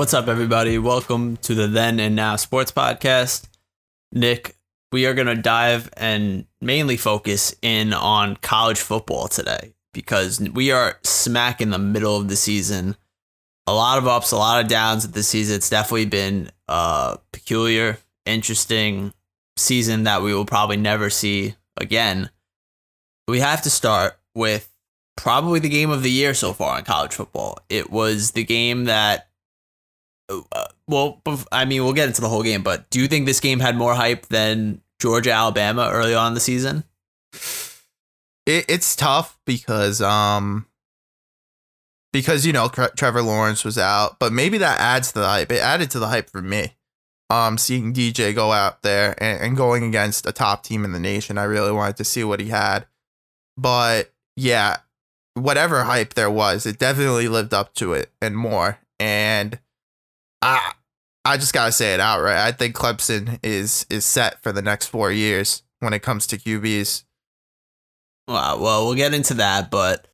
What's up, everybody? Welcome to the Then and Now Sports Podcast. Nick, we are going to dive and mainly focus in on college football today because we are smack in the middle of the season. A lot of ups, a lot of downs at the season. It's definitely been a peculiar, interesting season that we will probably never see again. We have to start with probably the game of the year so far in college football. It was the game that uh, well, I mean, we'll get into the whole game, but do you think this game had more hype than Georgia Alabama early on in the season? It, it's tough because um because you know Trevor Lawrence was out, but maybe that adds to the hype. It added to the hype for me. Um, seeing DJ go out there and, and going against a top team in the nation, I really wanted to see what he had. But yeah, whatever hype there was, it definitely lived up to it and more. And I I just gotta say it outright. I think Clemson is is set for the next four years when it comes to QBs. Well, well, we'll get into that, but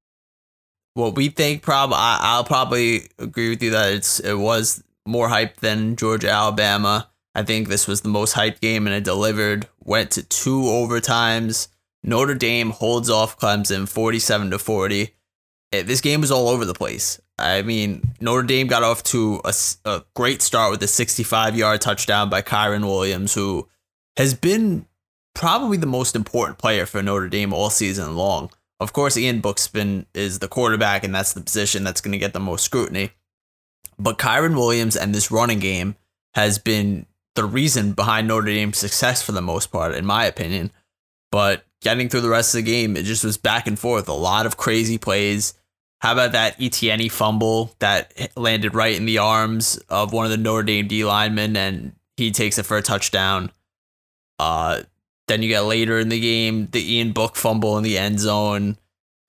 what we think, probably, I'll probably agree with you that it's it was more hype than Georgia Alabama. I think this was the most hyped game, and it delivered. Went to two overtimes. Notre Dame holds off Clemson, forty-seven to forty. This game was all over the place. I mean, Notre Dame got off to a, a great start with a 65 yard touchdown by Kyren Williams, who has been probably the most important player for Notre Dame all season long. Of course, Ian Book's been is the quarterback, and that's the position that's going to get the most scrutiny. But Kyren Williams and this running game has been the reason behind Notre Dame's success for the most part, in my opinion. But getting through the rest of the game, it just was back and forth. A lot of crazy plays. How about that Etienne fumble that landed right in the arms of one of the Notre Dame D linemen and he takes it for a touchdown? Uh, then you get later in the game the Ian Book fumble in the end zone.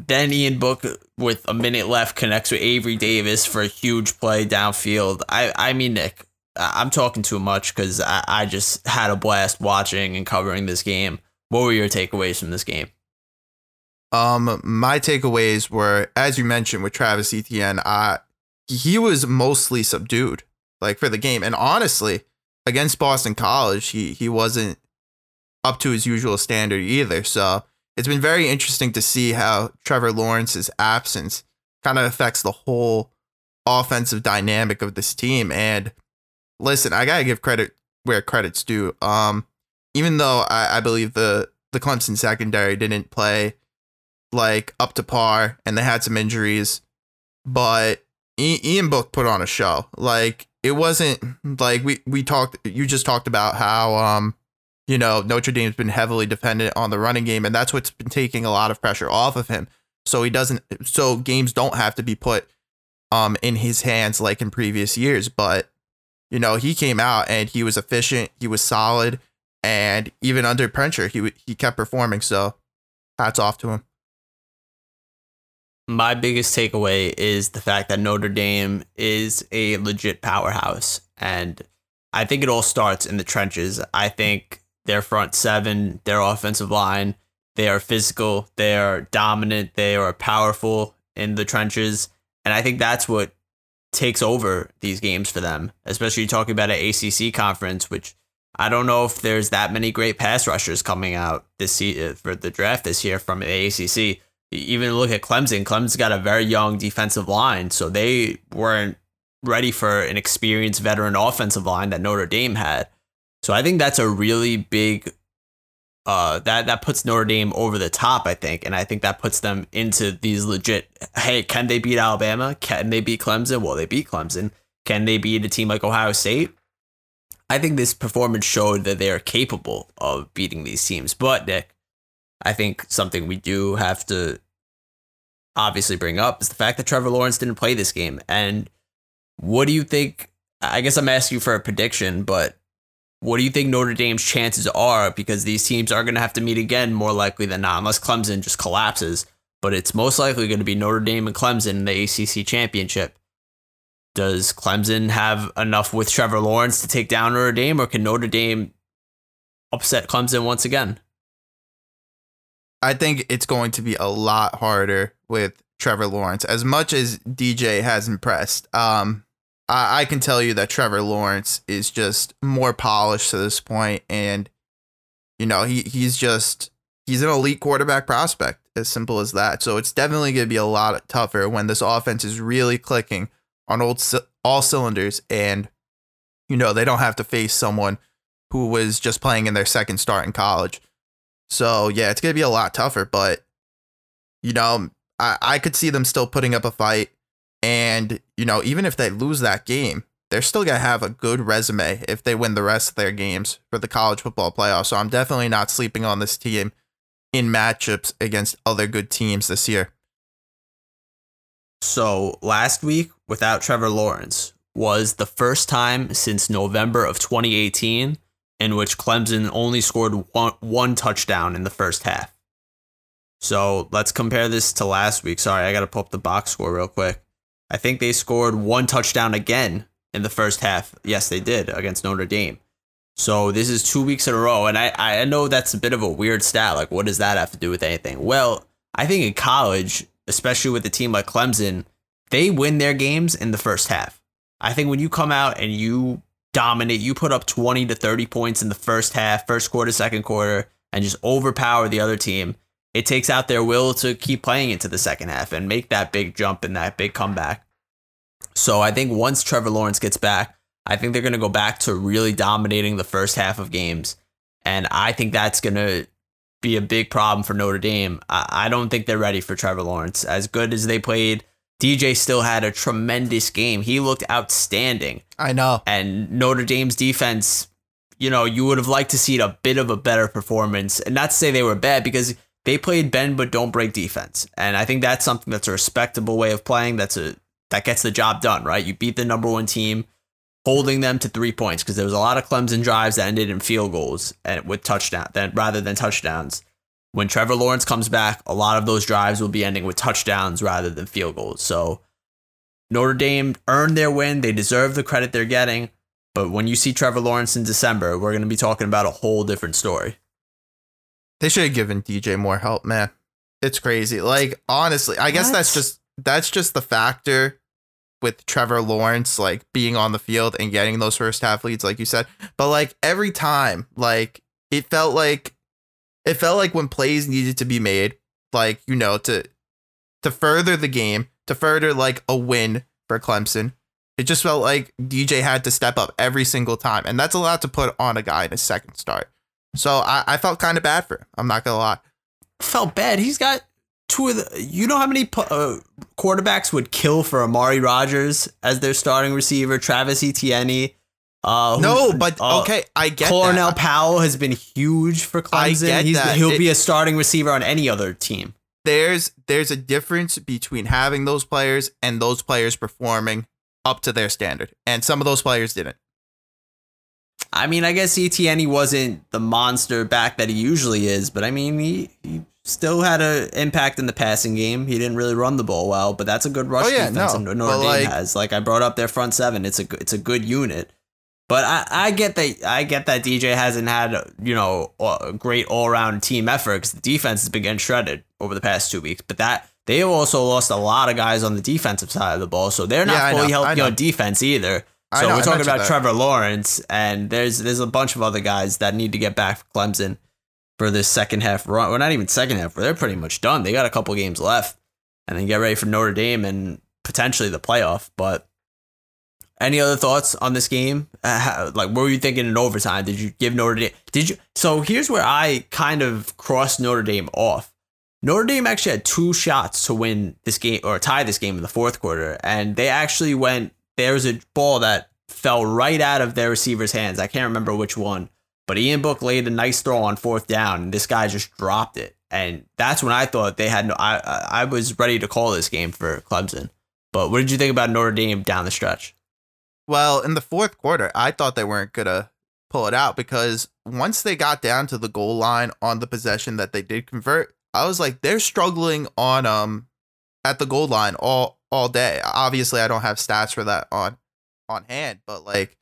Then Ian Book with a minute left connects with Avery Davis for a huge play downfield. I, I mean, Nick, I'm talking too much because I, I just had a blast watching and covering this game. What were your takeaways from this game? Um, my takeaways were, as you mentioned, with Travis Etienne, uh, he was mostly subdued, like for the game, and honestly, against Boston College, he he wasn't up to his usual standard either. So it's been very interesting to see how Trevor Lawrence's absence kind of affects the whole offensive dynamic of this team. And listen, I gotta give credit where credit's due. Um, even though I, I believe the the Clemson secondary didn't play like up to par and they had some injuries, but Ian Book put on a show. Like it wasn't like we we talked you just talked about how um you know Notre Dame's been heavily dependent on the running game and that's what's been taking a lot of pressure off of him. So he doesn't so games don't have to be put um in his hands like in previous years, but you know, he came out and he was efficient, he was solid and even under pressure he he kept performing, so hats off to him my biggest takeaway is the fact that Notre Dame is a legit powerhouse. And I think it all starts in the trenches. I think their front seven, their offensive line, they are physical, they are dominant, they are powerful in the trenches. And I think that's what takes over these games for them, especially talking about an ACC conference, which I don't know if there's that many great pass rushers coming out this se- uh, for the draft this year from the ACC even look at Clemson. Clemson's got a very young defensive line, so they weren't ready for an experienced veteran offensive line that Notre Dame had. So I think that's a really big uh, that that puts Notre Dame over the top, I think, and I think that puts them into these legit. Hey, can they beat Alabama? Can they beat Clemson? Well, they beat Clemson. Can they beat a team like Ohio State? I think this performance showed that they are capable of beating these teams. But Nick, I think something we do have to obviously bring up is the fact that Trevor Lawrence didn't play this game. And what do you think? I guess I'm asking you for a prediction, but what do you think Notre Dame's chances are? Because these teams are going to have to meet again more likely than not, unless Clemson just collapses. But it's most likely going to be Notre Dame and Clemson in the ACC championship. Does Clemson have enough with Trevor Lawrence to take down Notre Dame, or can Notre Dame upset Clemson once again? I think it's going to be a lot harder with Trevor Lawrence. As much as DJ has impressed, um, I, I can tell you that Trevor Lawrence is just more polished to this point, and you know he he's just he's an elite quarterback prospect. As simple as that. So it's definitely going to be a lot tougher when this offense is really clicking on old all cylinders, and you know they don't have to face someone who was just playing in their second start in college. So yeah, it's to be a lot tougher, but you know I, I could see them still putting up a fight. And, you know, even if they lose that game, they're still to have a good resume if they win the rest of their games for the college football playoff. So I'm definitely not sleeping on this team in matchups against other good teams this year. So last week, without Trevor Lawrence, was the first time since November of 2018 in which Clemson only scored one, one touchdown in the first half. So let's compare this to last week. Sorry, I got to pull up the box score real quick. I think they scored one touchdown again in the first half. Yes, they did against Notre Dame. So this is two weeks in a row. And I, I know that's a bit of a weird stat. Like, what does that have to do with anything? Well, I think in college, especially with a team like Clemson, they win their games in the first half. I think when you come out and you dominate, you put up 20 to 30 points in the first half, first quarter, second quarter, and just overpower the other team it takes out their will to keep playing into the second half and make that big jump and that big comeback. So I think once Trevor Lawrence gets back, I think they're going to go back to really dominating the first half of games. And I think that's going to be a big problem for Notre Dame. I don't think they're ready for Trevor Lawrence. As good as they played, DJ still had a tremendous game. He looked outstanding. I know. And Notre Dame's defense, you know, you would have liked to see a bit of a better performance. And not to say they were bad because they played bend but don't break defense, and I think that's something that's a respectable way of playing. That's a that gets the job done, right? You beat the number one team, holding them to three points because there was a lot of Clemson drives that ended in field goals and with touchdown, then rather than touchdowns. When Trevor Lawrence comes back, a lot of those drives will be ending with touchdowns rather than field goals. So Notre Dame earned their win. They deserve the credit they're getting. But when you see Trevor Lawrence in December, we're going to be talking about a whole different story. They should have given DJ more help, man. It's crazy. Like honestly, I guess that's just that's just the factor with Trevor Lawrence like being on the field and getting those first half leads like you said. But like every time, like it felt like it felt like when plays needed to be made, like, you know, to to further the game, to further like a win for Clemson. It just felt like DJ had to step up every single time. And that's a lot to put on a guy in his second start. So I, I felt kind of bad for him. I'm not gonna lie. Felt bad. He's got two of the. You know how many uh, quarterbacks would kill for Amari Rodgers as their starting receiver? Travis Etienne. Uh, no, but uh, okay, I get Cornell that. Powell has been huge for Clemson. I get that. He'll it, be a starting receiver on any other team. There's there's a difference between having those players and those players performing up to their standard, and some of those players didn't. I mean, I guess Etienne wasn't the monster back that he usually is, but I mean, he, he still had an impact in the passing game. He didn't really run the ball well, but that's a good rush oh, yeah, defense no. Notre Dame like, has. Like I brought up their front seven, it's a it's a good unit. But I, I get that I get that DJ hasn't had you know a great all around team effort because the defense has been getting shredded over the past two weeks. But that they also lost a lot of guys on the defensive side of the ball, so they're not yeah, fully healthy on defense either. So know, we're talking about that. Trevor Lawrence, and there's there's a bunch of other guys that need to get back for Clemson for this second half run. Well, not even second half. They're pretty much done. They got a couple games left, and then get ready for Notre Dame and potentially the playoff. But any other thoughts on this game? Uh, how, like, what were you thinking in overtime? Did you give Notre Dame? Did you? So here's where I kind of crossed Notre Dame off. Notre Dame actually had two shots to win this game or tie this game in the fourth quarter, and they actually went there was a ball that fell right out of their receiver's hands. I can't remember which one, but Ian Book laid a nice throw on fourth down, and this guy just dropped it. And that's when I thought they had no. I I was ready to call this game for Clemson. But what did you think about Notre Dame down the stretch? Well, in the fourth quarter, I thought they weren't gonna pull it out because once they got down to the goal line on the possession that they did convert, I was like, they're struggling on um at the goal line all all day. Obviously, I don't have stats for that on on hand, but like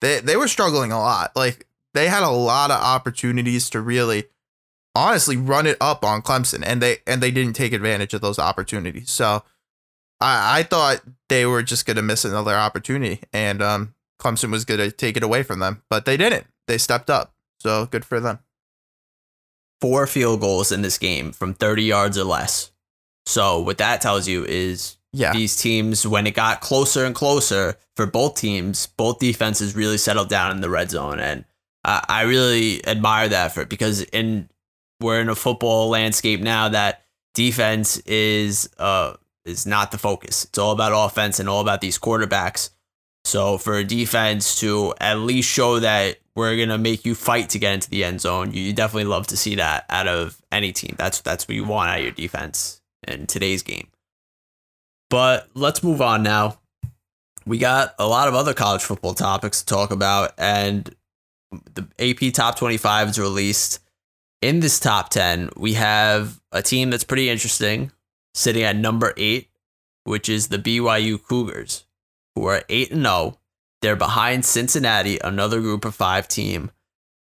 they they were struggling a lot. Like they had a lot of opportunities to really honestly run it up on Clemson and they and they didn't take advantage of those opportunities. So I, I thought they were just going to miss another opportunity and um, Clemson was going to take it away from them, but they didn't. They stepped up. So good for them. Four field goals in this game from 30 yards or less. So what that tells you is Yeah. these teams, when it got closer and closer for both teams, both defenses really settled down in the red zone, and I, I really admire that for because in we're in a football landscape now that defense is uh is not the focus. It's all about offense and all about these quarterbacks. So for a defense to at least show that we're gonna make you fight to get into the end zone, you definitely love to see that out of any team. That's that's what you want out of your defense in today's game. But let's move on now. We got a lot of other college football topics to talk about, and the AP Top 25 is released. In this top 10, we have a team that's pretty interesting, sitting at number eight, which is the BYU Cougars, who are 8 and 0. They're behind Cincinnati, another group of five team.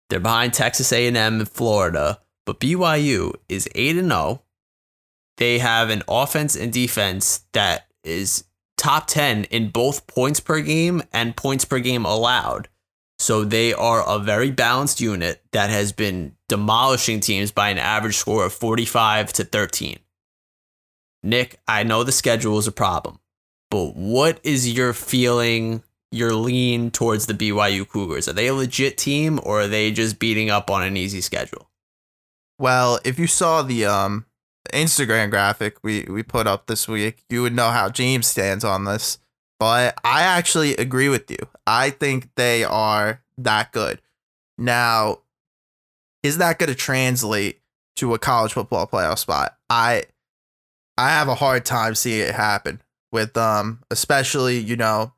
They're behind Texas A&M and Florida, but BYU is 8 and 0 they have an offense and defense that is top 10 in both points per game and points per game allowed. So they are a very balanced unit that has been demolishing teams by an average score of 45 to 13. Nick, I know the schedule is a problem, but what is your feeling, your lean towards the BYU Cougars? Are they a legit team or are they just beating up on an easy schedule? Well, if you saw the um Instagram graphic we we put up this week, you would know how James stands on this. But I actually agree with you. I think they are that good. Now, is that going to translate to a college football playoff spot? I I have a hard time seeing it happen with um especially, you know,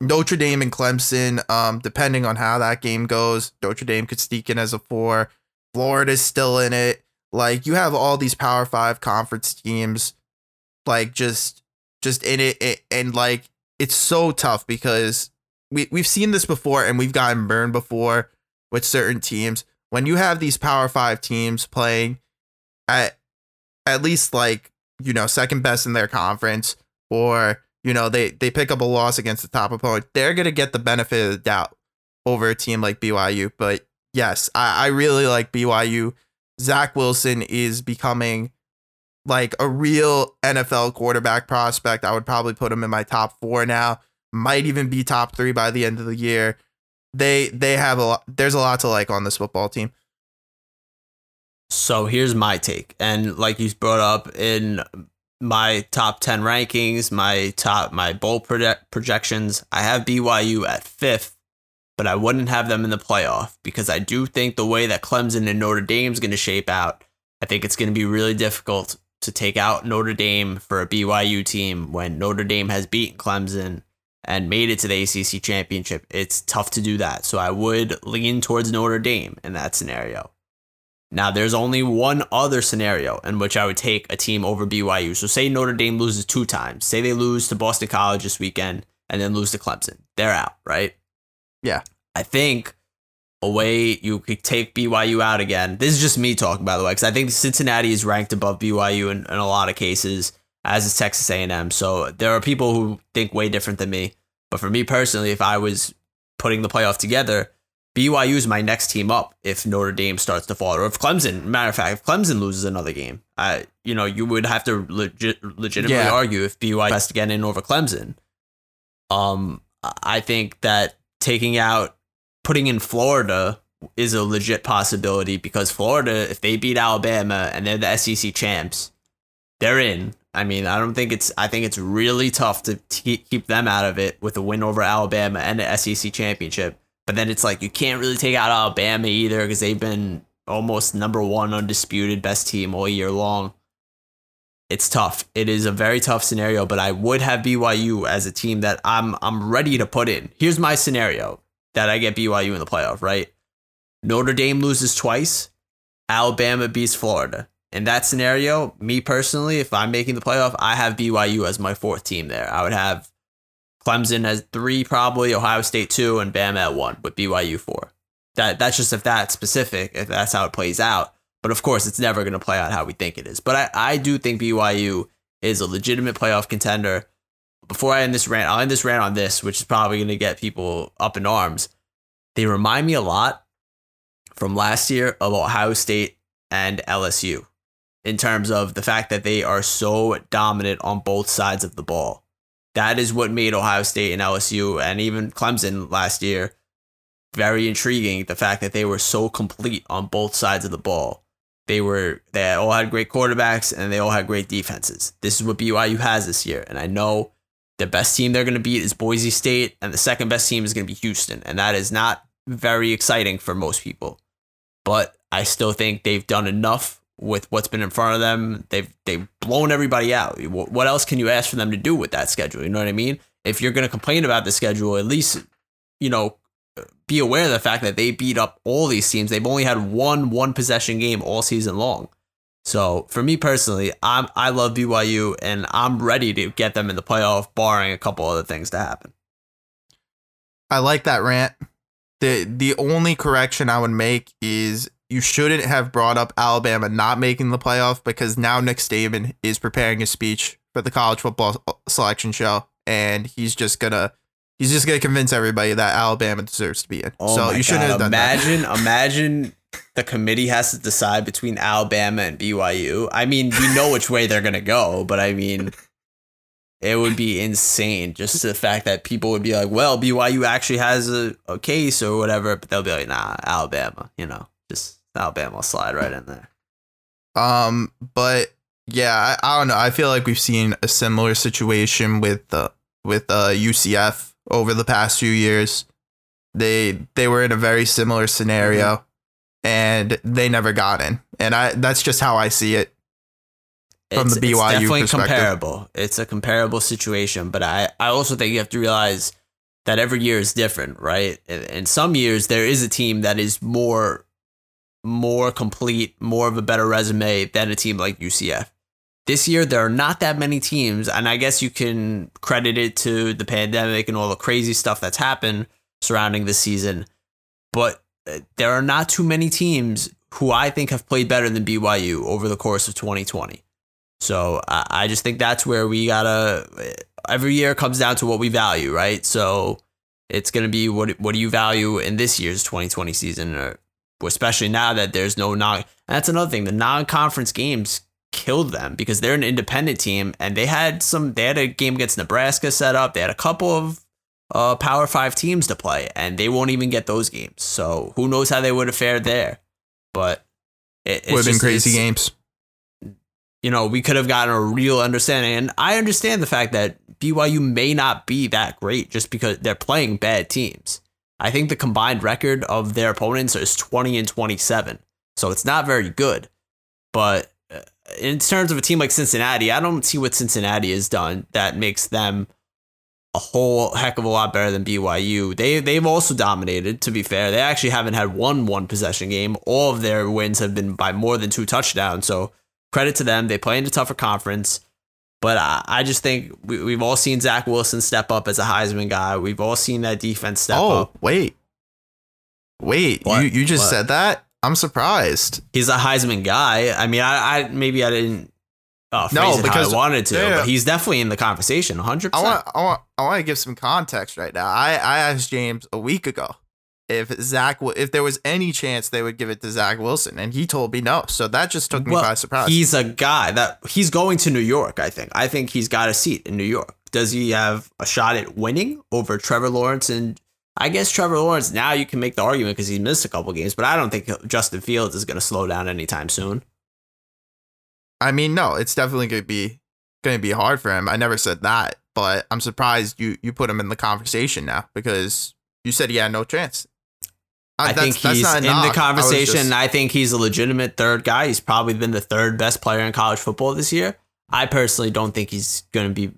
Notre Dame and Clemson um depending on how that game goes, Notre Dame could sneak in as a 4. Florida's still in it. Like you have all these Power 5 conference teams like just just in it, it and like it's so tough because we we've seen this before and we've gotten burned before with certain teams. When you have these Power 5 teams playing at at least like, you know, second best in their conference or you know, they they pick up a loss against the top opponent, they're going to get the benefit of the doubt over a team like BYU, but yes, I, I really like BYU. Zach Wilson is becoming like a real NFL quarterback prospect. I would probably put him in my top four now. Might even be top three by the end of the year. They they have a lot. There's a lot to like on this football team. So here's my take. And like you brought up in my top 10 rankings, my top, my bowl project projections, I have BYU at fifth, but I wouldn't have them in the playoff because I do think the way that Clemson and Notre Dame is going to shape out, I think it's going to be really difficult to take out Notre Dame for a BYU team when Notre Dame has beaten Clemson and made it to the ACC championship. It's tough to do that. So I would lean towards Notre Dame in that scenario. Now, there's only one other scenario in which I would take a team over BYU. So, say Notre Dame loses two times. Say they lose to Boston College this weekend and then lose to Clemson. They're out, right? Yeah. I think a way you could take BYU out again. This is just me talking, by the way, because I think Cincinnati is ranked above BYU in, in a lot of cases, as is Texas A&M. So there are people who think way different than me. But for me personally, if I was putting the playoff together, BYU is my next team up if Notre Dame starts to fall, or if Clemson. Matter of fact, if Clemson loses another game, I you know you would have to legit, legitimately Yeah. argue if BYU has to get in over Clemson. Um, I think that taking out, putting in Florida is a legit possibility because Florida, if they beat Alabama and they're the SEC champs, they're in. I mean, I don't think it's. I think it's really tough to t- keep them out of it with a win over Alabama and the SEC championship. But then it's like you can't really take out Alabama either because they've been almost number one undisputed best team all year long. It's tough. It is a very tough scenario, but I would have BYU as a team that I'm I'm ready to put in. Here's my scenario that I get BYU in the playoff, right? Notre Dame loses twice, Alabama beats Florida. In that scenario, me personally, if I'm making the playoff, I have BYU as my fourth team there. I would have Clemson has three, probably Ohio State two, and Bama at one with BYU four. That that's just if that's specific, if that's how it plays out. But of course, it's never going to play out how we think it is. But I, I do think BYU is a legitimate playoff contender. Before I end this rant, I'll end this rant on this, which is probably going to get people up in arms. They remind me a lot from last year of Ohio State and LSU in terms of the fact that they are so dominant on both sides of the ball. That is what made Ohio State and LSU and even Clemson last year very intriguing. The fact that they were so complete on both sides of the ball. They were they all had great quarterbacks and they all had great defenses. This is what BYU has this year, and I know the best team they're going to beat is Boise State, and the second best team is going to be Houston, and that is not very exciting for most people. But I still think they've done enough with what's been in front of them. They've they've blown everybody out. What else can you ask for them to do with that schedule? You know what I mean? If you're going to complain about the schedule, at least you know be aware of the fact that they beat up all these teams. They've only had one one possession game all season long. So for me personally, I'm I love BYU and I'm ready to get them in the playoff, barring a couple other things to happen. I like that rant. the The only correction I would make is you shouldn't have brought up Alabama not making the playoff because now Nick Saban is preparing a speech for the college football selection show, and he's just gonna he's just gonna convince everybody that Alabama deserves to be in. Oh so you shouldn't God. have done imagine, that. Imagine the committee has to decide between Alabama and BYU. I mean, we know which way they're gonna go, but I mean, it would be insane just the fact that people would be like, "Well, BYU actually has a, a case or whatever," but they'll be like, "Nah, Alabama," you know, just Alabama will slide right in there. Um, but yeah, I, I don't know. I feel like we've seen a similar situation with uh, with uh, UCF over the past few years. They they were in a very similar scenario, mm-hmm. and they never got in. And I that's just how I see it from it's, the BYU it's definitely comparable. It's a comparable situation, but I I also think you have to realize that every year is different, right? In some years, there is a team that is more more complete, more of a better resume than a team like UCF. This year, there are not that many teams, and I guess you can credit it to the pandemic and all the crazy stuff that's happened surrounding the season. But uh, there are not too many teams who I think have played better than BYU over the course of 2020. So I, just think that's where we gotta. Every year comes down to what we value, right? So it's gonna be what what do you value in this year's 2020 season, or especially now that there's no non. That's another thing. The non-conference games killed them because they're an independent team and they had some. They had a game against Nebraska set up. They had a couple of uh, Power Five teams to play, and they won't even get those games. So who knows how they would have fared there? But it, would have been crazy games. You know, we could have gotten a real understanding, and I understand the fact that BYU may not be that great just because they're playing bad teams. I think the combined record of their opponents is 20 and 27. So it's not very good. But uh, in terms of a team like Cincinnati, I don't see what Cincinnati has done that makes them a whole heck of a lot better than BYU. They they've also dominated. To be fair, they actually haven't had one one possession game. All of their wins have been by more than two touchdowns. So credit to them. They play in a tougher conference. But I, I just think we, we've all seen Zach Wilson step up as a Heisman guy. We've all seen that defense step oh, up. Oh, wait. Wait, what? you, you just what? said that? I'm surprised. He's a Heisman guy. I mean, I, I maybe I didn't oh, no, because I wanted to, yeah, but he's definitely in the conversation, 100%. I want, I want, I want to give some context right now. I, I asked James a week ago if Zach if there was any chance they would give it to Zach Wilson, and he told me no. So that just took me well, by surprise. He's a guy that he's going to New York. I think. I think he's got a seat in New York. Does he have a shot at winning over Trevor Lawrence? And I guess Trevor Lawrence. Now you can make the argument because he missed a couple games, but I don't think Justin Fields is going to slow down anytime soon. I mean, no, it's definitely going to be going to be hard for him. I never said that, but I'm surprised you you put him in the conversation now because you said he had no chance. I think he's in the conversation. I, just... I, think he's a legitimate third guy. He's probably been the third best player in college football this year. I personally don't think he's going to be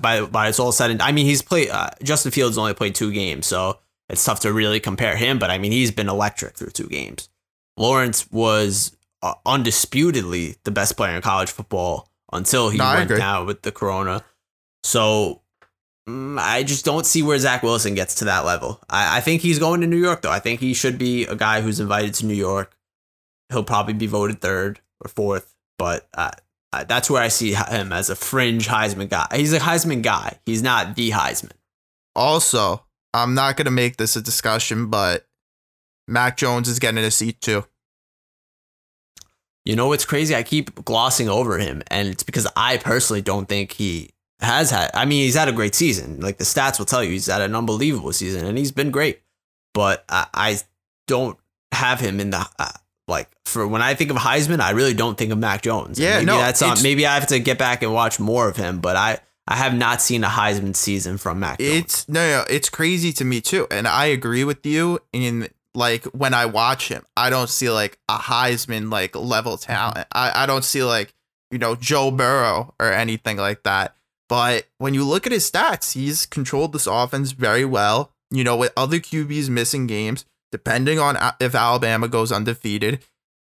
by by it's all said and I mean he's played uh, Justin Fields only played two games, so it's tough to really compare him. But I mean he's been electric through two games. Lawrence was uh, undisputedly the best player in college football until he no, went down with the corona. So I just don't see where Zach Wilson gets to that level. I, I think he's going to New York, though. I think he should be a guy who's invited to New York. He'll probably be voted third or fourth, but uh, uh, that's where I see him as a fringe Heisman guy. He's a Heisman guy. He's not the Heisman. Also, I'm not going to make this a discussion, but Mac Jones is getting a seat too. You know what's crazy? I keep glossing over him, and it's because I personally don't think he has had. I mean, he's had a great season. Like the stats will tell you, he's had an unbelievable season, and he's been great. But I, I don't have him in the uh, like for when I think of Heisman, I really don't think of Mac Jones. Yeah, maybe no, that's on, maybe I have to get back and watch more of him. But I I have not seen a Heisman season from Mac Jones. It's no, no, it's crazy to me too, and I agree with you. In like when I watch him, I don't see like a Heisman like level talent. I I don't see like you know Joe Burrow or anything like that. But when you look at his stats, he's controlled this offense very well. You know, with other QBs missing games, depending on if Alabama goes undefeated,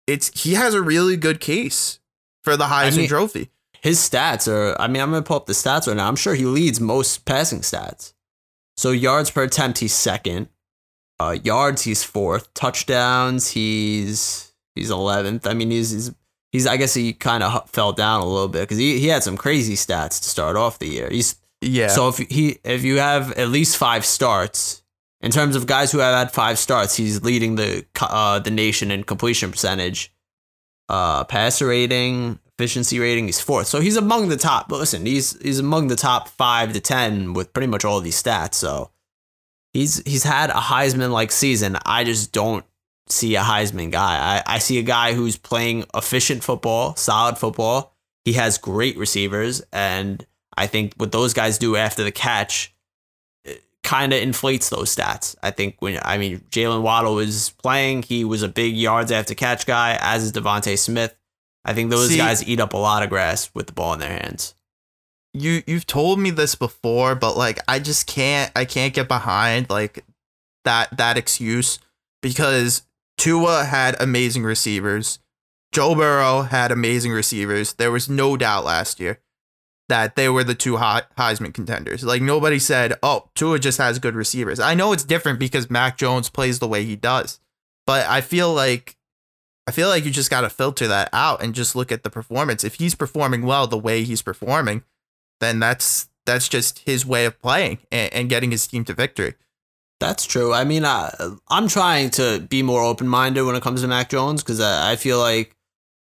it's he has a really good case for the Heisman mean- Trophy. his stats are I mean, I'm gonna pull up the stats right now. I'm sure he leads most passing stats. So yards per attempt, he's second. Uh, yards, he's fourth. Touchdowns, he's he's eleventh. I mean, he's he's, he's I guess he kind of fell down a little bit because he, he had some crazy stats to start off the year. He's Yeah. so if he if you have at least five starts in terms of guys who have had five starts, he's leading the uh, the nation in completion percentage, uh, passer rating, efficiency rating. He's fourth, so he's among the top. But listen, he's he's among the top five to ten with pretty much all of these stats. So he's he's had a Heisman like season. I just don't see a Heisman guy. I, I see a guy who's playing efficient football, solid football. He has great receivers, and I think what those guys do after the catch kind of inflates those stats. I think when I mean Jaylen Waddle was playing, he was a big yards after catch guy, as is DeVonta Smith. I think those See- guys eat up a lot of grass with the ball in their hands. you you've told me this before, but like I just can't I can't get behind like that that excuse because Tua had amazing receivers. Joe Burrow had amazing receivers. There was no doubt last year that they were the two He- Heisman contenders. Like nobody said, "Oh, Tua just has good receivers." I know it's different because Mac Jones plays the way he does, but I feel like I feel like you just got to filter that out and just look at the performance. If he's performing well the way he's performing, then that's that's just his way of playing and, and getting his team to victory. That's true. I mean, I, I'm trying to be more open minded when it comes to Mac Jones because I, I feel like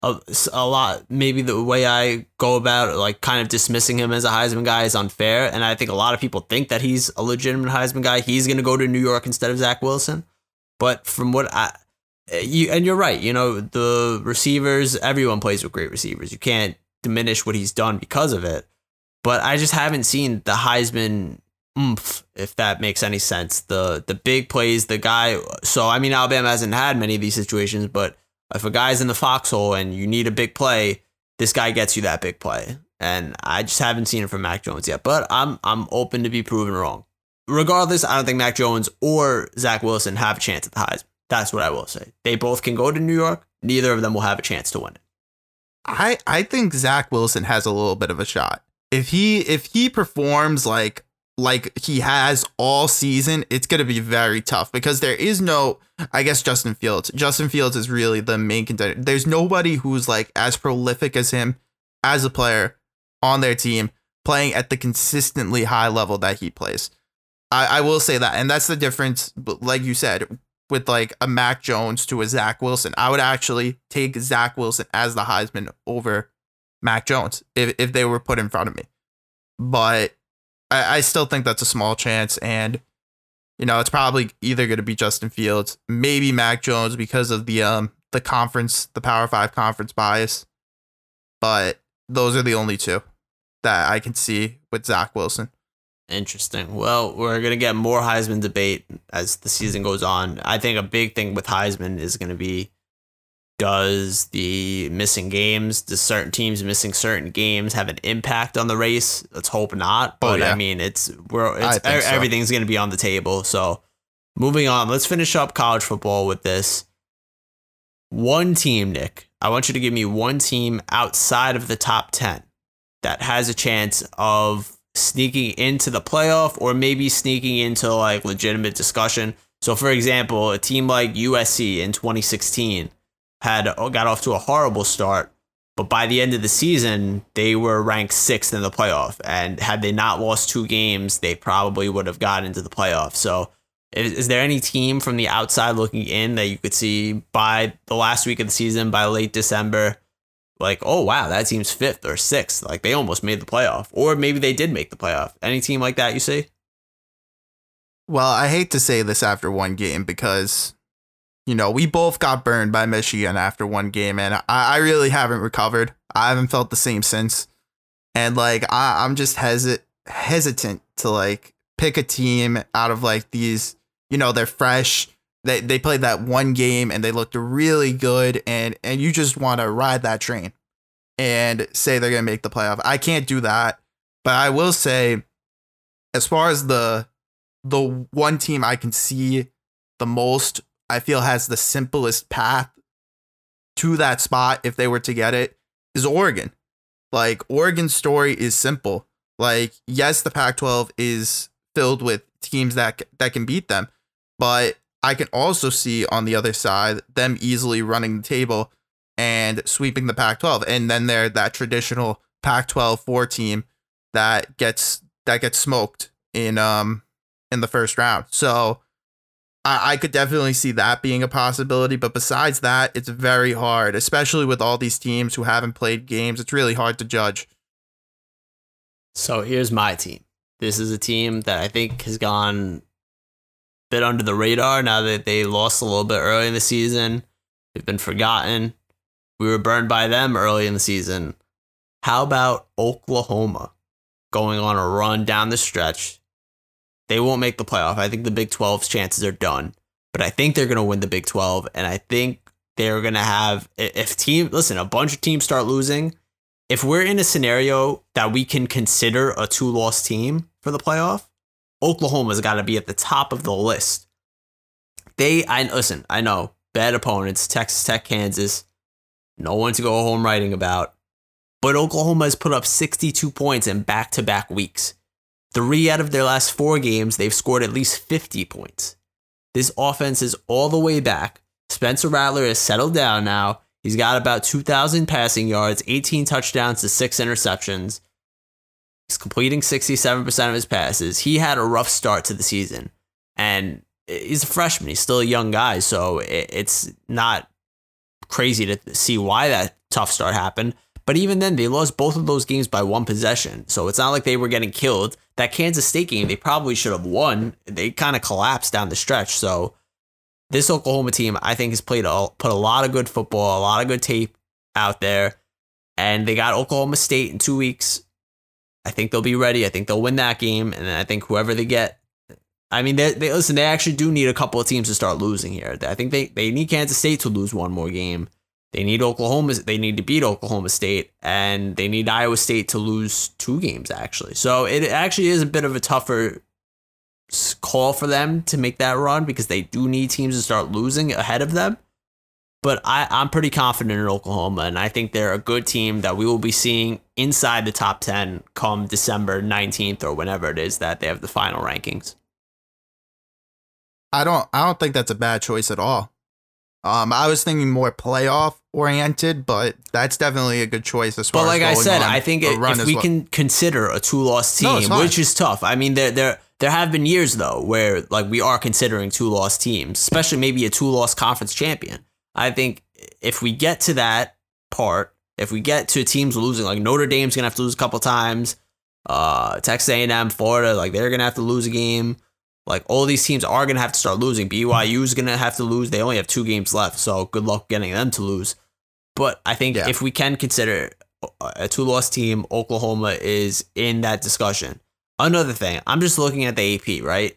a, a lot, maybe the way I go about it, like kind of dismissing him as a Heisman guy is unfair. And I think a lot of people think that he's a legitimate Heisman guy. He's going to go to New York instead of Zach Wilson. But from what I, you, and you're right, you know, the receivers, everyone plays with great receivers. You can't diminish what he's done because of it. But I just haven't seen the Heisman oomph, if that makes any sense. The the big plays, the guy. So I mean, Alabama hasn't had many of these situations, but if a guy's in the foxhole and you need a big play, this guy gets you that big play. And I just haven't seen it from Mac Jones yet. But I'm I'm open to be proven wrong. Regardless, I don't think Mac Jones or Zach Wilson have a chance at the Heisman. That's what I will say. They both can go to New York. Neither of them will have a chance to win it. I I think Zach Wilson has a little bit of a shot. If he if he performs like like he has all season, it's gonna be very tough because there is no I guess Justin Fields. Justin Fields is really the main contender. There's nobody who's like as prolific as him as a player on their team playing at the consistently high level that he plays. I, I will say that. And that's the difference, like you said, with like a Mac Jones to a Zach Wilson. I would actually take Zach Wilson as the Heisman over Mac Jones if, if they were put in front of me. But I, I still think that's a small chance. And, you know, it's probably either going to be Justin Fields, maybe Mac Jones because of the um the conference, the Power Five conference bias. But those are the only two that I can see with Zach Wilson. Interesting. Well, we're going to get more Heisman debate as the season goes on. I think a big thing with Heisman is going to be does the missing games, does certain teams missing certain games have an impact on the race? Let's hope not. Oh, But I mean, it's we're it's, think so. everything's going to be on the table. So, moving on, let's finish up college football with this. One team, Nick. I want you to give me one team outside of the top 10 that has a chance of sneaking into the playoff or maybe sneaking into like legitimate discussion. So, for example, a team like USC in 2016 had uh, got off to a horrible start, But by the end of the season, they were ranked sixth in the playoff. And had they not lost two games, they probably would have gotten into the playoff. So, is, is, there any team from the outside looking in that you could see by the last week of the season, by late December, like, oh, wow, that team's fifth or sixth? Like, they almost made the playoff. Or maybe they did make the playoff. Any team like that you see? Well, I hate to say this after one game because you know, we both got burned by Michigan after one game, and I, I really haven't recovered. I haven't felt the same since. And like I, I'm just hesit hesitant to like pick a team out of like these, you know, they're fresh. They they played that one game and they looked really good and and you just want to ride that train and say they're gonna make the playoff. I can't do that. But I will say, as far as the the one team I can see the most I feel has the simplest path to that spot if they were to get it is Oregon. Like Oregon's story is simple. Like yes, the Pac-12 is filled with teams that that can beat them, but I can also see on the other side them easily running the table and sweeping the Pac-12, and then they're that traditional Pac-12 four team that gets that gets smoked in um in the first round. So I, I could definitely see that being a possibility. But besides that, it's very hard, especially with all these teams who haven't played games. It's really hard to judge. So here's my team. This is a team that I think has gone a bit under the radar now that they lost a little bit early in the season. They've been forgotten. We were burned by them early in the season. How about Oklahoma going on a run down the stretch? They won't make the playoff. I think the Big 12's chances are done. But I think they're going to win the Big 12. And I think they're going to have, if team, listen, a bunch of teams start losing. If we're in a scenario that we can consider a two loss team for the playoff, Oklahoma's got to be at the top of the list. They, I listen, I know bad opponents, Texas Tech, Kansas, no one to go home writing about. But Oklahoma has put up 62 points in back to back weeks. Three out of their last four games, they've scored at least 50 points. This offense is all the way back. Spencer Rattler has settled down now. He's got about 2,000 passing yards, 18 touchdowns to six interceptions. He's completing 67% of his passes. He had a rough start to the season. And he's a freshman. He's still a young guy. So it's not crazy to see why that tough start happened. But even then, they lost both of those games by one possession. So it's not like they were getting killed. That Kansas State game, they probably should have won. They kind of collapsed down the stretch. So this Oklahoma team, I think, has played a, put a lot of good football, a lot of good tape out there. And they got Oklahoma State in two weeks. I think they'll be ready. I think they'll win that game. And I think whoever they get, I mean, they, they listen, they actually do need a couple of teams to start losing here. I think they, they need Kansas State to lose one more game they need Oklahoma. They need to beat Oklahoma State, and they need Iowa State to lose two games actually. So it actually is a bit of a tougher call for them to make that run because they do need teams to start losing ahead of them. But I, I'm pretty confident in Oklahoma, and I think they're a good team that we will be seeing inside the top 10 come December 19th or whenever it is that they have the final rankings. I don't I don't think that's a bad choice at all. Um, I was thinking more playoff oriented, but that's definitely a good choice as well. But like I said, I think it, if we well. can consider a two loss team, no, which is tough. I mean, there there there have been years though where like we are considering two loss teams, especially maybe a two loss conference champion. I think if we get to that part, if we get to teams losing, like Notre Dame's gonna have to lose a couple times, uh, Texas A&M, Florida, like they're gonna have to lose a game. Like all these teams are gonna have to start losing. BYU is gonna have to lose. They only have two games left, so good luck getting them to lose. But I think yeah. if we can consider a two loss team, Oklahoma is in that discussion. Another thing, I'm just looking at the AP, right?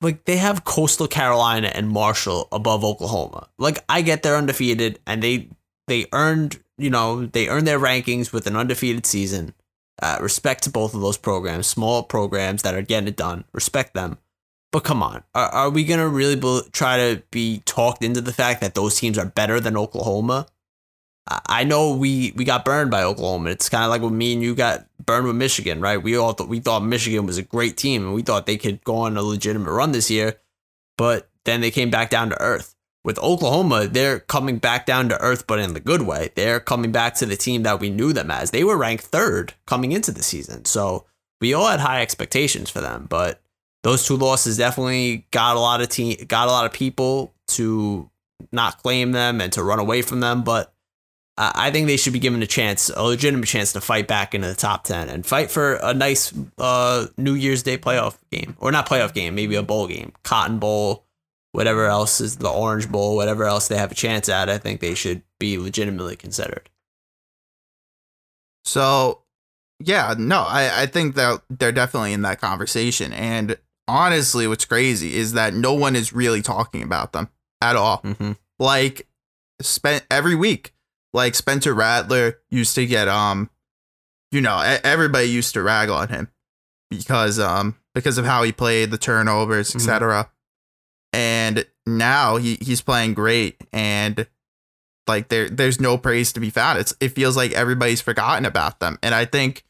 Like they have Coastal Carolina and Marshall above Oklahoma. Like I get they're undefeated and they they earned you know they earned their rankings with an undefeated season. Uh, respect to both of those programs, small programs that are getting it done. Respect them. But come on, are, are we gonna really be, try to be talked into the fact that those teams are better than Oklahoma? I, I know we we got burned by Oklahoma. It's kind of like when me and you got burned with Michigan, right? We all thought we thought Michigan was a great team and we thought they could go on a legitimate run this year, but then they came back down to earth. with Oklahoma, they're coming back down to earth, but in the good way. They're coming back to the team that we knew them as. They were ranked third coming into the season. So we all had high expectations for them, but those two losses definitely got a lot of team got a lot of people to not claim them and to run away from them. But I think they should be given a chance, a legitimate chance to fight back into the top 10 and fight for a nice uh, New Year's Day playoff game. Or not playoff game, maybe a bowl game. Cotton Bowl, whatever else is the Orange Bowl, whatever else they have a chance at. I think they should be legitimately considered. So, yeah, no, I, I think that they're definitely in that conversation. And honestly, what's crazy is that no one is really talking about them at all. Mm-hmm. Like, spent every week like Spencer Rattler used to get um you know, everybody used to rag on him because um because of how he played, the turnovers, etc. Mm-hmm. And now he, he's playing great and like there there's no praise to be found. It's it feels like everybody's forgotten about them. And I think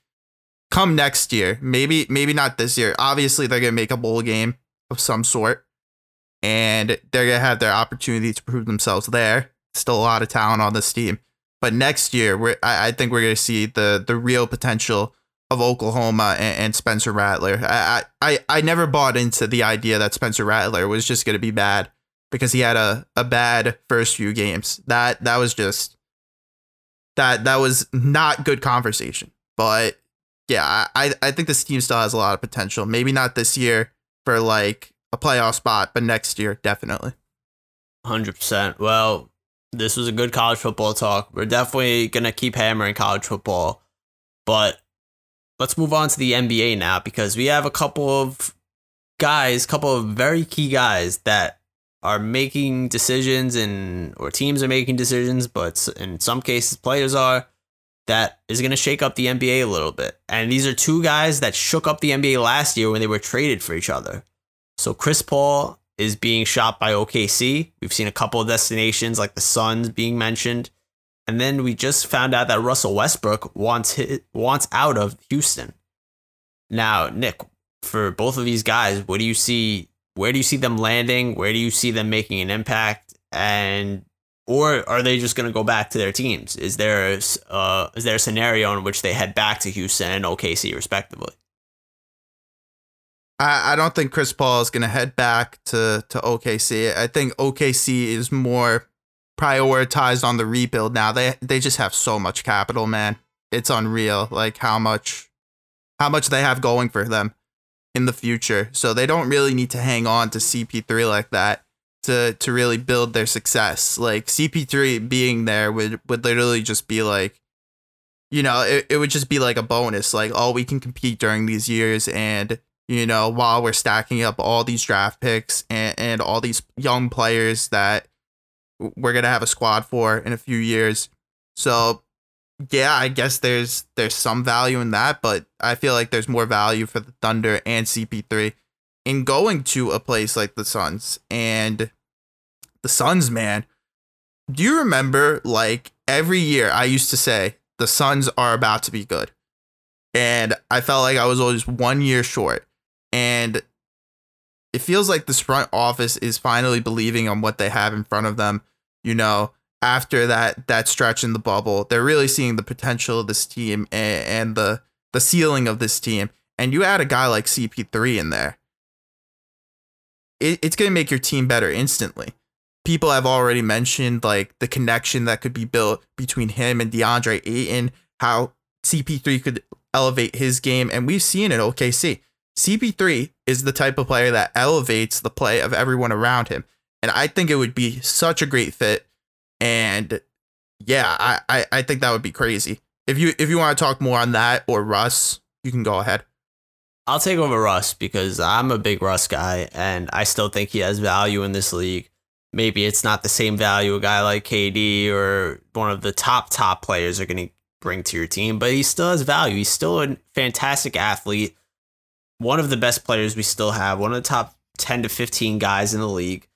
come next year, maybe maybe not this year. Obviously they're gonna make a bowl game of some sort. And they're gonna have their opportunity to prove themselves there. Still a lot of talent on this team. But next year, we're, I, I think we're going to see the the real potential of Oklahoma and, and Spencer Rattler. I, I I never bought into the idea that Spencer Rattler was just going to be bad because he had a, a bad first few games. That that was just that that was not good conversation. But yeah, I I think this team still has a lot of potential. Maybe not this year for like a playoff spot, but next year definitely. Hundred percent. Well, this was a good college football talk. We're definitely to keep hammering college football. But let's move on to the NBA now because we have a couple of guys, couple of very key guys that are making decisions and or teams are making decisions, but in some cases players are that is going to shake up the NBA a little bit. And these are two guys that shook up the NBA last year when they were traded for each other. So Chris Paul is being shot by OKC. We've seen a couple of destinations like the Suns being mentioned. And then we just found out that Russell Westbrook wants his, wants out of Houston. Now, Nick, for both of these guys, what do you see? Where do you see them landing? Where do you see them making an impact? And or are they just going to go back to their teams? Is there uh, is there a scenario in which they head back to Houston and OKC respectively? I, I don't think Chris Paul is going to head back to, to OKC. I think OKC is more prioritized on the rebuild now. They they just have so much capital, man. It's unreal, like how much how much they have going for them in the future. So they don't really need to hang on to CP3 like that to to really build their success. Like CP3 being there would would literally just be like you know, it, it would just be like a bonus. Like, oh, we can compete during these years and you know, while we're stacking up all these draft picks and, and all these young players that we're gonna have a squad for in a few years. So yeah, I guess there's there's some value in that, but I feel like there's more value for the Thunder and CP3 in going to a place like the Suns. And the Suns, man, do you remember like every year I used to say the Suns are about to be good. And I felt like I was always one year short and it feels like this front office is finally believing on what they have in front of them. You know, after that that stretch in the bubble, they're really seeing the potential of this team and, and the the ceiling of this team. And you add a guy like CP3 in there, it, it's going to make your team better instantly. People have already mentioned like the connection that could be built between him and DeAndre Ayton, how CP3 could elevate his game, and we've seen it OKC. CP3 is the type of player that elevates the play of everyone around him. And I think it would be such a great fit. And yeah, I, I, I think that would be crazy. If you if you want to talk more on that or Russ, you can go ahead. I'll take over Russ because I'm a big Russ guy and I still think he has value in this league. Maybe it's not the same value a guy like KD or one of the top top players are going to bring to your team, but he still has value. He's still a fantastic athlete one of the best players we still have, one of the top 10 to 15 guys in the league.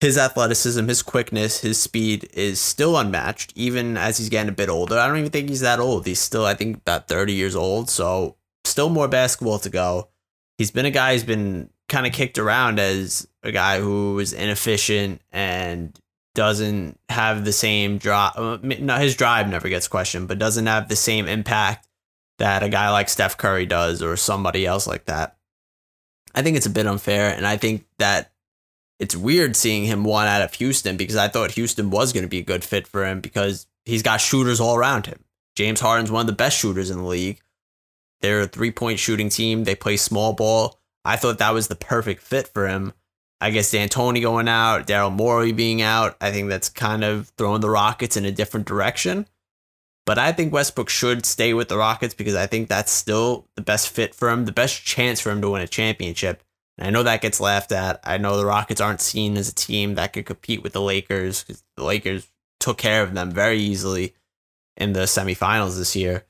His athleticism, his quickness, his speed is still unmatched, even as he's getting a bit older. I don't even think he's that old. He's still, I think, about 30 years old. So, still more basketball to go. He's been a guy who's been kind of kicked around as a guy who is inefficient and doesn't have the same drive. Uh, no, his drive never gets questioned, but doesn't have the same impact that a guy like Steph Curry does or somebody else like that. I think it's a bit unfair, and I think that it's weird seeing him one out of Houston because I thought Houston was going to be a good fit for him because he's got shooters all around him. James Harden's one of the best shooters in the league. They're a three point shooting team. They play small ball. I thought that was the perfect fit for him. I guess D'Antoni going out, Daryl Morey being out, I think that's kind of throwing the Rockets in a different direction. But I think Westbrook should stay with the Rockets because I think that's still the best fit for him, the best chance for him to win a championship. And I know that gets laughed at. I know the Rockets aren't seen as a team that could compete with the Lakers because the Lakers took care of them very easily in the semifinals this year.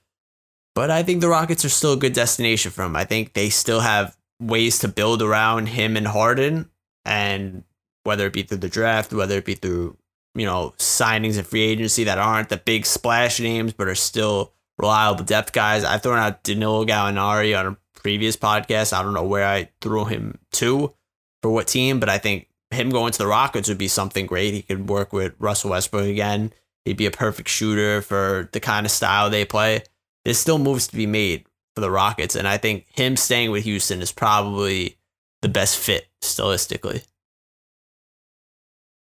But I think the Rockets are still a good destination for him. I think they still have ways to build around him and Harden, and whether it be through the draft, whether it be through you know, signings and free agency that aren't the big splash names, but are still reliable depth guys. I've thrown out Danilo Gallinari on a previous podcast. I don't know where I threw him to for what team, but I think him going to the Rockets would be something great. He could work with Russell Westbrook again. He'd be a perfect shooter for the kind of style they play. There's still moves to be made for the Rockets, and I think him staying with Houston is probably the best fit stylistically.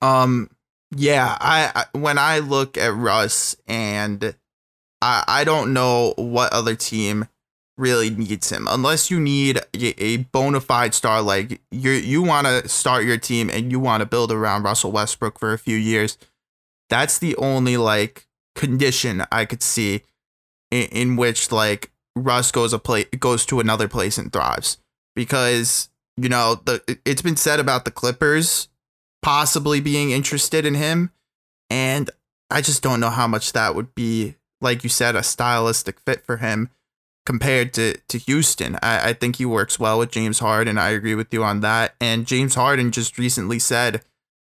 Um, yeah, I, I when I look at Russ and I I don't know what other team really needs him unless you need a, a bona fide star like you you want to start your team and you want to build around Russell Westbrook for a few years. That's the only like condition I could see in, in which like Russ goes a play goes to another place and thrives because you know the it's been said about the Clippers possibly being interested in him. And I just don't know how much that would be, like you said, a stylistic fit for him compared to, to Houston. I, I think he works well with James Harden. I agree with you on that. And James Harden just recently said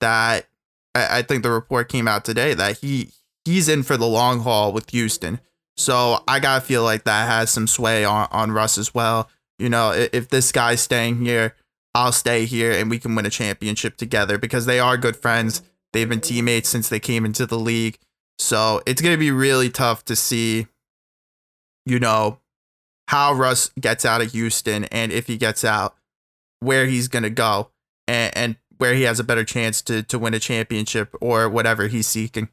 that I, I think the report came out today that he he's in for the long haul with Houston. So I gotta feel like that has some sway on, on Russ as well. You know, if, this guy's staying here, I'll stay here and we can win a championship together because they are good friends. They've been teammates since they came into the league. So it's going to be really tough to see, you know, how Russ gets out of Houston and if he gets out, where he's going to go and, and where he has a better chance to, to win a championship or whatever he's seeking.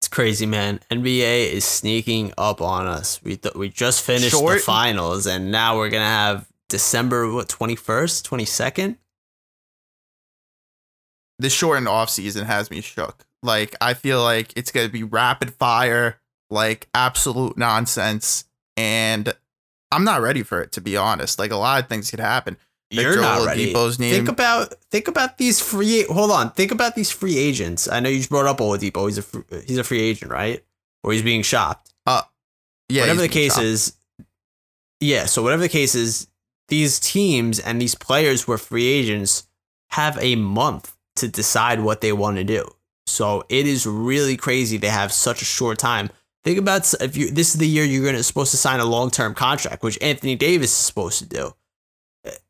It's crazy, man. NBA is sneaking up on us. We th- we just finished Short. the finals, and now we're gonna have December what twenty first, twenty second. This shortened off season has me shook. Like I feel like it's gonna be rapid fire, like absolute nonsense, and I'm not ready for it to be honest. Like a lot of things could happen. You're not ready. Think about think about these free. Hold on. Think about these free agents. I know you just brought up Oladipo. He's a he's a free agent, right? Or he's being shopped. Uh, yeah. Whatever the case shopped. is. Yeah. So whatever the case is, these teams and these players who are free agents have a month to decide what they want to do. So it is really crazy they have such a short time. Think about if you this is the year you're gonna supposed to sign a long term contract, which Anthony Davis is supposed to do.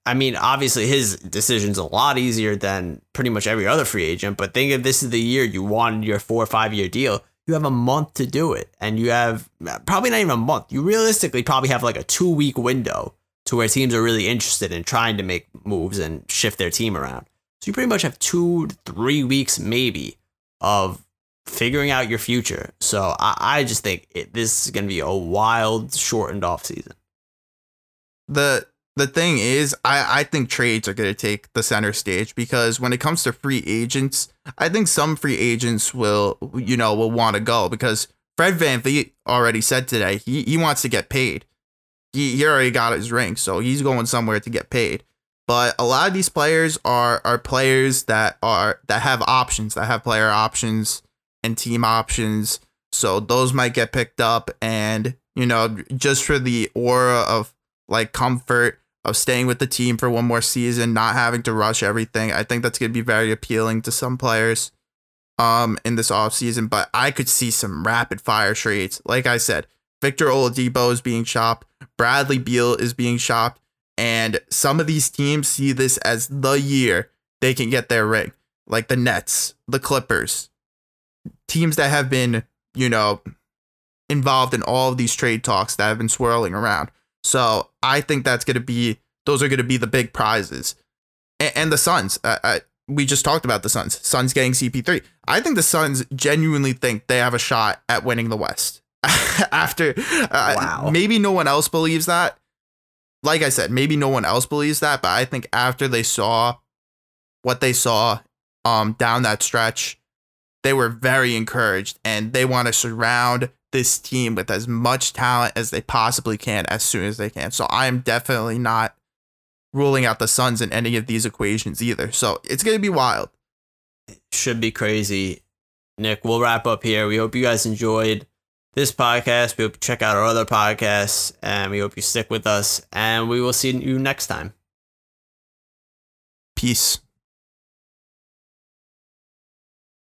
I mean, obviously his decision's a lot easier than pretty much every other free agent, but think if this is the year you wanted your four or five year deal, you have a month to do it. And you have probably not even a month. You realistically probably have like a two week window to where teams are really interested in trying to make moves and shift their team around. So you pretty much have two, three weeks maybe of figuring out your future. So I, I just think it, this is going to be a wild, shortened off season. The the thing is, I, I think trades are going to take the center stage because when it comes to free agents, I think some free agents will, you know, will want to go because Fred VanVleet already said today he, he wants to get paid he, he already got his ring, so he's going somewhere to get paid. But a lot of these players are are players that are that have options, that have player options and team options. So those might get picked up and you know, just for the aura of like comfort of staying with the team for one more season, not having to rush everything. I think that's going to be very appealing to some players um in this offseason, but I could see some rapid fire trades. Like I said, Victor Oladipo is being shopped. Bradley Beal is being shopped. And some of these teams see this as the year they can get their ring. like the Nets, the Clippers, teams that have been, you know, involved in all of these trade talks that have been swirling around. So I think that's going to be those are going to be the big prizes. And, and the Suns, uh, uh, we just talked about the Suns. Suns getting CP3. I think the Suns genuinely think they have a shot at winning the West. After uh, Wow. maybe no one else believes that. Like I said, maybe no one else believes that, but I think after they saw what they saw um down that stretch, they were very encouraged and they want to surround this team with as much talent as they possibly can as soon as they can. So I am definitely not ruling out the Suns in any of these equations either. So it's going to be wild. should be crazy. Nick, we'll wrap up here. We hope you guys enjoyed this podcast. We hope you check out our other podcasts, and we hope you stick with us. And we will see you next time. Peace.